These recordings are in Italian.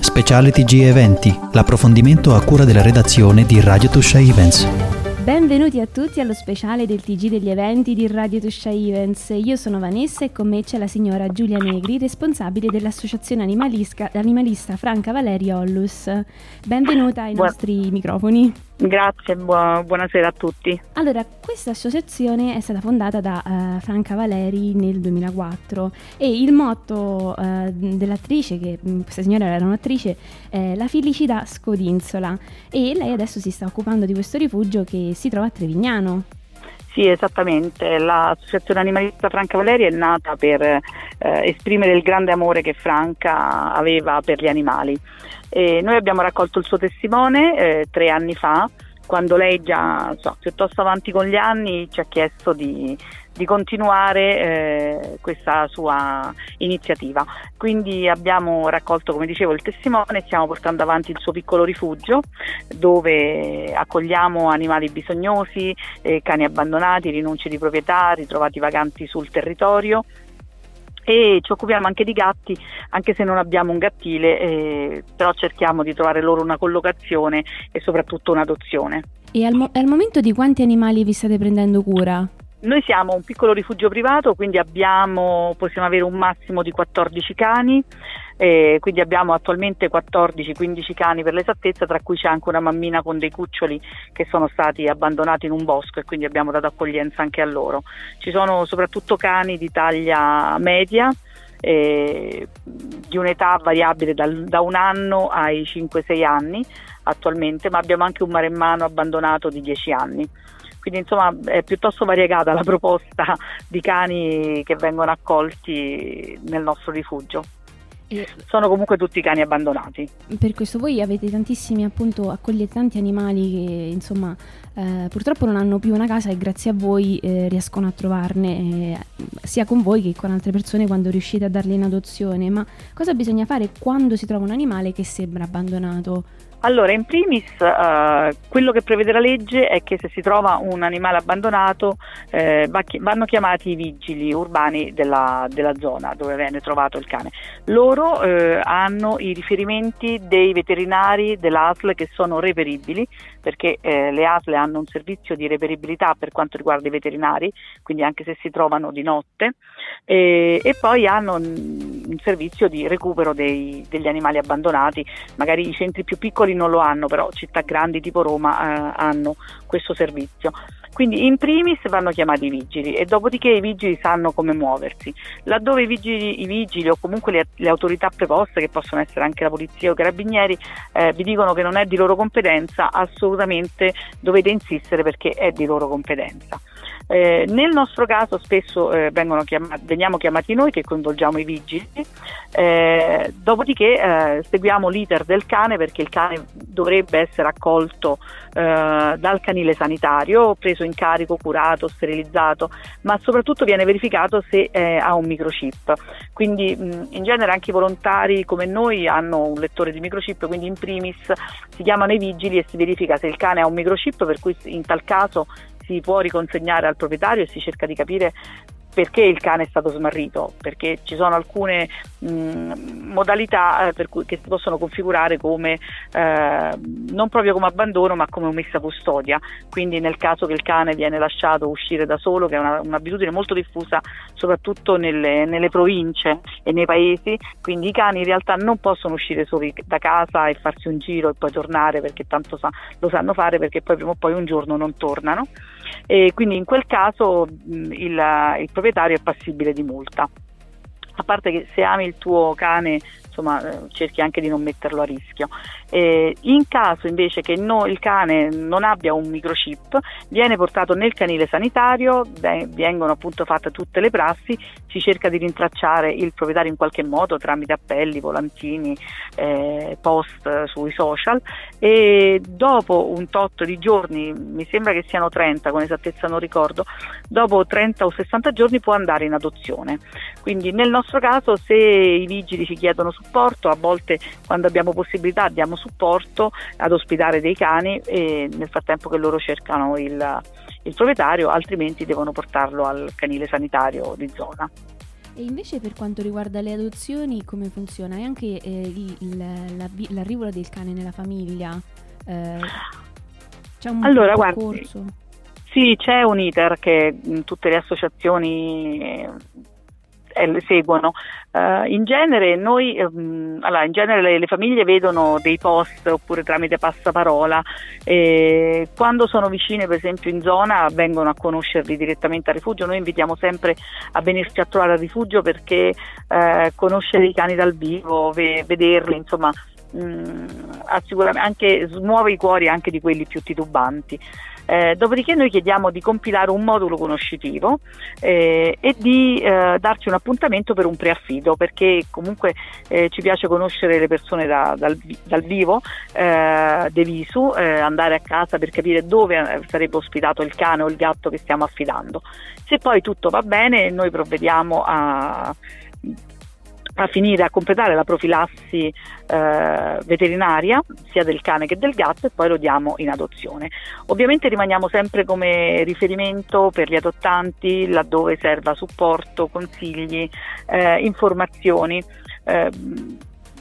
Speciale TG Eventi, l'approfondimento a cura della redazione di Radio Tuscia Events. Benvenuti a tutti allo speciale del TG degli eventi di Radio Tuscia Events. Io sono Vanessa e con me c'è la signora Giulia Negri, responsabile dell'associazione animalista Franca Valeria Ollus. Benvenuta ai nostri microfoni. Grazie, bu- buonasera a tutti. Allora, questa associazione è stata fondata da uh, Franca Valeri nel 2004 e il motto uh, dell'attrice, che mm, questa signora era un'attrice, è la felicità scodinzola e lei adesso si sta occupando di questo rifugio che si trova a Trevignano. Sì, esattamente. L'associazione animalista Franca Valeri è nata per eh, esprimere il grande amore che Franca aveva per gli animali. E noi abbiamo raccolto il suo testimone eh, tre anni fa, quando lei già so, piuttosto avanti con gli anni ci ha chiesto di, di continuare eh, questa sua iniziativa. Quindi abbiamo raccolto, come dicevo, il testimone stiamo portando avanti il suo piccolo rifugio dove accogliamo animali bisognosi, eh, cani abbandonati, rinunci di proprietà, ritrovati vaganti sul territorio e ci occupiamo anche di gatti, anche se non abbiamo un gattile, eh, però cerchiamo di trovare loro una collocazione e soprattutto un'adozione. E al, mo- al momento di quanti animali vi state prendendo cura? Noi siamo un piccolo rifugio privato, quindi abbiamo, possiamo avere un massimo di 14 cani, eh, quindi abbiamo attualmente 14-15 cani per l'esattezza, tra cui c'è anche una mammina con dei cuccioli che sono stati abbandonati in un bosco e quindi abbiamo dato accoglienza anche a loro. Ci sono soprattutto cani di taglia media, eh, di un'età variabile dal, da un anno ai 5-6 anni attualmente, ma abbiamo anche un maremmano abbandonato di 10 anni quindi insomma è piuttosto variegata la proposta di cani che vengono accolti nel nostro rifugio. Sono comunque tutti cani abbandonati. Per questo voi avete tantissimi, appunto, accogliete tanti animali che insomma eh, purtroppo non hanno più una casa e grazie a voi eh, riescono a trovarne eh, sia con voi che con altre persone quando riuscite a darli in adozione. Ma cosa bisogna fare quando si trova un animale che sembra abbandonato? Allora, in primis, uh, quello che prevede la legge è che se si trova un animale abbandonato eh, vanno chiamati i vigili urbani della, della, zona dove viene trovato il cane. Loro eh, hanno i riferimenti dei veterinari dell'ASL che sono reperibili, perché eh, le ASL hanno un servizio di reperibilità per quanto riguarda i veterinari, quindi anche se si trovano di notte, e, poi hanno un, un servizio di recupero dei, degli animali abbandonati, magari i centri più piccoli piccoli non lo hanno, però città grandi tipo Roma eh, hanno questo servizio. Quindi in primis vanno chiamati i vigili e dopodiché i vigili sanno come muoversi. Laddove i vigili, i vigili o comunque le, le, autorità preposte, che possono essere anche la polizia o i carabinieri, eh, vi dicono che non è di loro competenza, assolutamente dovete insistere perché è di loro competenza. Eh, nel nostro caso spesso eh, chiamati, veniamo chiamati noi che coinvolgiamo i vigili, eh, dopodiché eh, seguiamo l'iter del cane perché il cane dovrebbe essere accolto eh, dal canile sanitario, preso in carico, curato, sterilizzato, ma soprattutto viene verificato se eh, ha un microchip. Quindi mh, in genere anche i volontari come noi hanno un lettore di microchip, quindi in primis si chiamano i vigili e si verifica se il cane ha un microchip, per cui in tal caso si può riconsegnare al proprietario e si cerca di capire perché il cane è stato smarrito, perché ci sono alcune mh, modalità eh, cui, che si possono configurare come eh, non proprio come abbandono ma come omessa custodia, quindi nel caso che il cane viene lasciato uscire da solo, che è una, un'abitudine molto diffusa soprattutto nelle, nelle, province e nei paesi, quindi i cani in realtà non possono uscire soli da casa e farsi un giro e poi tornare perché tanto sa, lo sanno fare perché poi prima o poi un giorno non tornano e quindi in quel caso mh, il, il proprietario è passibile di multa. A parte che se ami il tuo cane insomma eh, cerchi anche di non metterlo a rischio. Eh, in caso invece che no, il cane non abbia un microchip, viene portato nel canile sanitario, vengono appunto fatte tutte le prassi, si cerca di rintracciare il proprietario in qualche modo tramite appelli, volantini, eh, post sui social e dopo un tot di giorni, mi sembra che siano 30, con esattezza non ricordo, dopo 30 o 60 giorni può andare in adozione. Quindi nel nostro caso se i vigili ci chiedono supporto, a volte quando abbiamo possibilità diamo supporto ad ospitare dei cani e nel frattempo che loro cercano il, il proprietario, altrimenti devono portarlo al canile sanitario di zona. E invece per quanto riguarda le adozioni, come funziona? E anche eh, il, il, l'arrivo del cane nella famiglia? Eh, c'è un allora, percorso? Guardi, sì, c'è un iter che tutte le associazioni eh, seguono. Uh, in genere noi, um, allora, in genere le, le, famiglie vedono dei post oppure tramite passaparola e quando sono vicine per esempio in zona vengono a conoscerli direttamente al rifugio, noi invitiamo sempre a venirci a trovare al rifugio perché uh, conoscere i cani dal vivo, ve- vederli, insomma mh, mm, anche smuove i cuori anche di quelli più titubanti. Eh, dopodiché noi chiediamo di compilare un modulo conoscitivo eh, e di eh, darci un appuntamento per un preaffido perché comunque eh, ci piace conoscere le persone da, dal, dal, vivo, eh, de visu, andare a casa per capire dove sarebbe ospitato il cane o il gatto che stiamo affidando. Se poi tutto va bene noi provvediamo a a finire a completare la profilassi eh, veterinaria sia del cane che del gatto e poi lo diamo in adozione. Ovviamente rimaniamo sempre come riferimento per gli adottanti laddove serva supporto, consigli, eh, informazioni. Eh,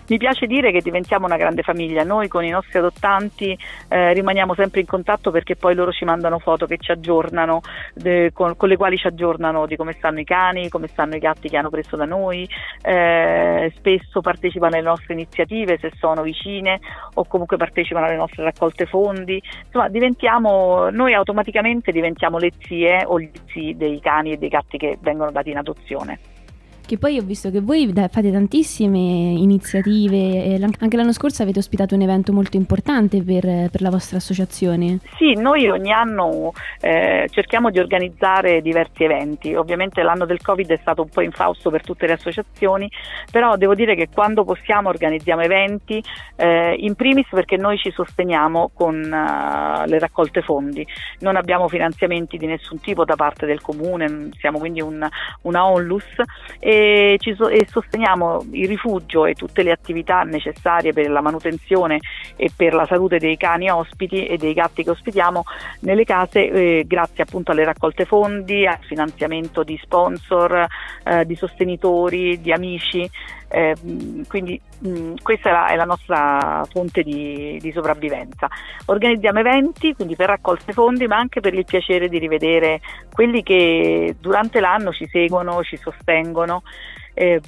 mi piace dire che diventiamo una grande famiglia, noi con i nostri adottanti eh, rimaniamo sempre in contatto perché poi loro ci mandano foto che ci aggiornano, de, con, con, le quali ci aggiornano di come stanno i cani, come stanno i gatti che hanno preso da noi, eh, spesso partecipano alle nostre iniziative se sono vicine o comunque partecipano alle nostre raccolte fondi, insomma diventiamo, noi automaticamente diventiamo le zie o gli zii dei cani e dei gatti che vengono dati in adozione. Che poi ho visto che voi fate tantissime iniziative, anche l'anno scorso avete ospitato un evento molto importante per, per la vostra associazione. Sì, noi ogni anno eh, cerchiamo di organizzare diversi eventi, ovviamente l'anno del Covid è stato un po' infausto per tutte le associazioni, però devo dire che quando possiamo organizziamo eventi, eh, in primis perché noi ci sosteniamo con uh, le raccolte fondi, non abbiamo finanziamenti di nessun tipo da parte del comune, siamo quindi un, una onlus e e, so- e, sosteniamo il rifugio e tutte le attività necessarie per la manutenzione e per la salute dei cani ospiti e dei gatti che ospitiamo nelle case eh, grazie appunto alle raccolte fondi, al finanziamento di sponsor, eh, di sostenitori, di amici. Eh, quindi mh, questa è la, è la, nostra fonte di, di, sopravvivenza. Organizziamo eventi quindi per raccolte fondi ma anche per il piacere di rivedere quelli che durante l'anno ci seguono, ci sostengono. Eh,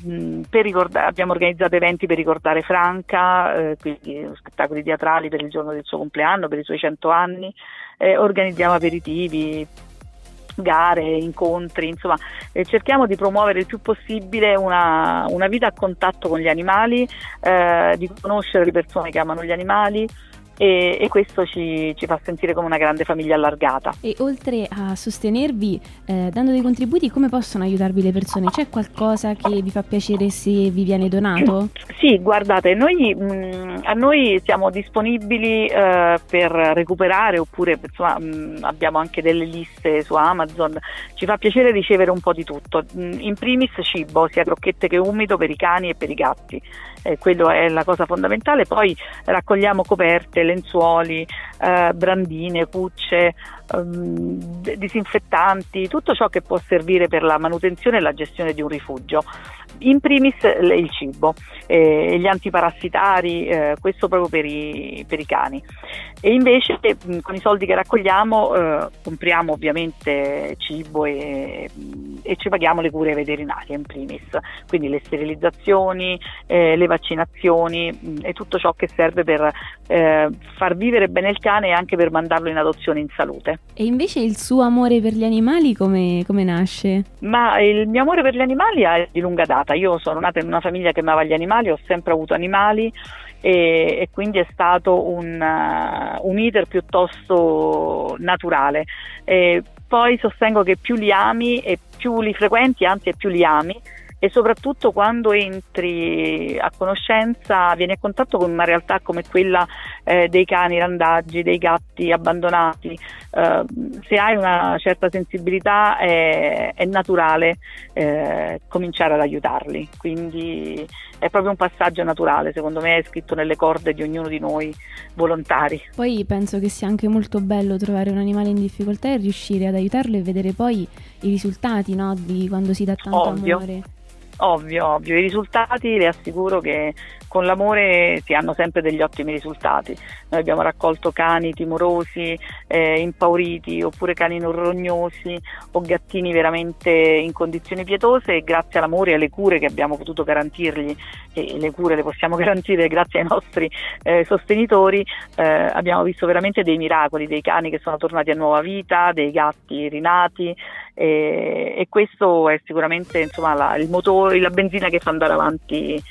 ricordare, abbiamo organizzato eventi per ricordare Franca, eh, quindi spettacoli teatrali per il giorno del suo compleanno, per i suoi 100 anni, eh, organizziamo aperitivi, gare, incontri, insomma eh, cerchiamo di promuovere il più possibile una, una vita a contatto con gli animali, eh, di conoscere le persone che amano gli animali e, e questo ci, ci, fa sentire come una grande famiglia allargata. E oltre a sostenervi eh, dando dei contributi, come possono aiutarvi le persone? C'è qualcosa che vi fa piacere se vi viene donato? Sì, guardate, noi, mh, mm, a noi siamo disponibili eh, per recuperare oppure insomma, mh, abbiamo anche delle liste su Amazon, ci fa piacere ricevere un po' di tutto, mh, in primis cibo, sia crocchette che umido per i cani e per i gatti, eh, quello è la cosa fondamentale, poi raccogliamo coperte, lenzuoli, eh, brandine, cucce, ehm, disinfettanti, tutto ciò che può servire per la manutenzione e la gestione di un rifugio. In primis il cibo, eh, gli antiparassitari, eh, questo proprio per i, per i, cani. E invece con i soldi che raccogliamo eh, compriamo ovviamente cibo e, e, ci paghiamo le cure veterinarie in primis, quindi le sterilizzazioni, eh, le vaccinazioni e tutto ciò che serve per eh, far vivere bene il cane e anche per mandarlo in adozione in salute. E invece il suo amore per gli animali come, come nasce? Ma il mio amore per gli animali è di lunga data. Io sono nata in una famiglia che amava gli animali, ho sempre avuto animali e, e quindi è stato un, uh, un iter piuttosto naturale. E poi sostengo che più li ami e più li frequenti, anzi più li ami, e soprattutto quando entri a conoscenza, vieni a contatto con una realtà come quella eh, dei cani randaggi, dei gatti abbandonati, eh, se hai una certa sensibilità è, è naturale eh, cominciare ad aiutarli, quindi è proprio un passaggio naturale, secondo me è scritto nelle corde di ognuno di noi volontari. Poi penso che sia anche molto bello trovare un animale in difficoltà e riuscire ad aiutarlo e vedere poi i risultati no, di quando si dà tanto Ovvio. amore. Ovvio, ovvio, i risultati le assicuro che con l'amore si hanno sempre degli ottimi risultati. Noi abbiamo raccolto cani timorosi, eh, impauriti, oppure cani non rognosi o gattini veramente in condizioni pietose e grazie all'amore e alle cure che abbiamo potuto garantirgli, e le cure le possiamo garantire grazie ai nostri eh, sostenitori, eh, abbiamo visto veramente dei miracoli, dei cani che sono tornati a nuova vita, dei gatti rinati e, e questo è sicuramente insomma, la, il motore, la benzina che fa andare avanti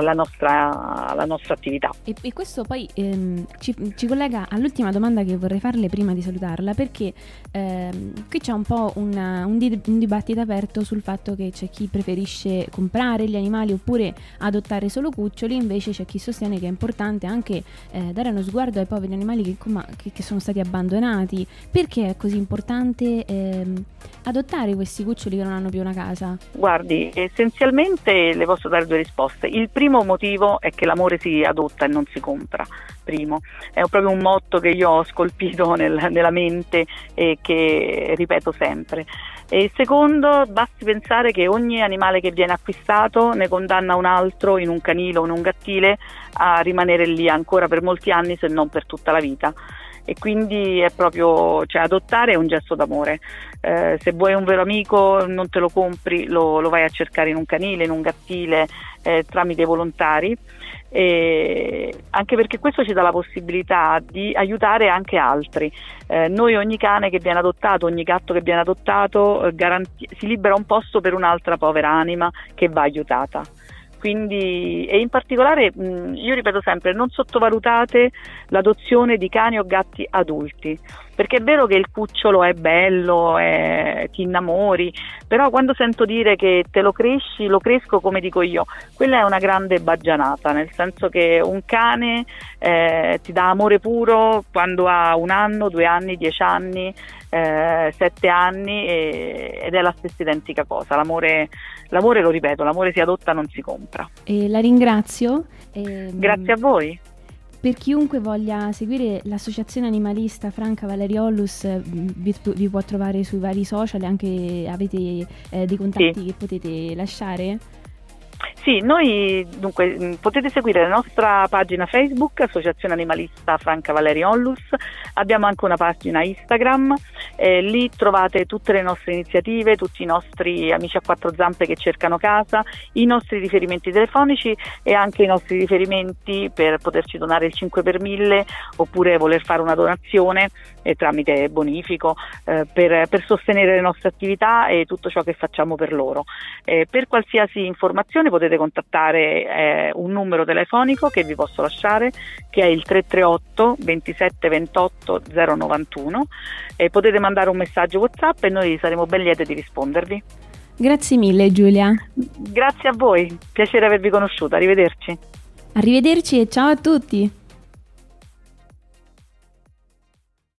la, nostra, la, nostra, attività. E, e questo poi ehm, ci, ci, collega all'ultima domanda che vorrei farle prima di salutarla, perché ehm, qui c'è un po' una, un, di, un, dibattito aperto sul fatto che c'è chi preferisce comprare gli animali oppure adottare solo cuccioli, invece c'è chi sostiene che è importante anche eh, dare uno sguardo ai poveri animali che, che, che, sono stati abbandonati. Perché è così importante ehm, adottare questi cuccioli che non hanno più una casa? Guardi, essenzialmente le posso dare due risposte. Il primo motivo è che l'amore si adotta e non si compra. Primo. È proprio un motto che io ho scolpito nel, nella mente e che ripeto sempre. E secondo, basti pensare che ogni animale che viene acquistato ne condanna un altro in un canile o in un gattile a rimanere lì ancora per molti anni se non per tutta la vita e quindi è proprio cioè, adottare è un gesto d'amore. Eh, se vuoi un vero amico non te lo compri, lo, lo vai a cercare in un canile, in un gattile eh, tramite volontari. E anche perché questo ci dà la possibilità di aiutare anche altri. Eh, noi ogni cane che viene adottato, ogni gatto che viene adottato, eh, garanti- si libera un posto per un'altra povera anima che va aiutata. Quindi, e in particolare, mh, io ripeto sempre, non sottovalutate l'adozione di cani o gatti adulti, perché è vero che il cucciolo è bello, è, ti innamori, però quando sento dire che te lo cresci, lo cresco come dico io, quella è una grande baggianata, nel senso che un cane eh, ti dà amore puro quando ha un anno, due anni, dieci anni, eh, sette anni e, ed è la stessa identica cosa. L'amore, l'amore, lo ripeto, l'amore si adotta, non si compra. E la ringrazio. E, Grazie a voi. Per chiunque voglia seguire l'associazione animalista Franca Valeriolus vi, vi può trovare sui vari social, anche avete eh, dei contatti sì. che potete lasciare? Sì, noi dunque mm, potete seguire la nostra pagina Facebook, Associazione Animalista Franca Valeri Onlus, abbiamo anche una pagina Instagram, eh, lì trovate tutte le nostre iniziative, tutti i nostri amici a quattro zampe che cercano casa, i nostri riferimenti telefonici e anche i nostri riferimenti per poterci donare il 5 per 1000 oppure voler fare una donazione eh, tramite bonifico eh, per, per, sostenere le nostre attività e tutto ciò che facciamo per loro. Eh, per qualsiasi informazione potete contattare eh, un numero telefonico che vi posso lasciare che è il 338 27 28 091 e potete mandare un messaggio WhatsApp e noi saremo ben liete di rispondervi. Grazie mille Giulia. Grazie a voi, piacere avervi conosciuta, arrivederci. Arrivederci e ciao a tutti.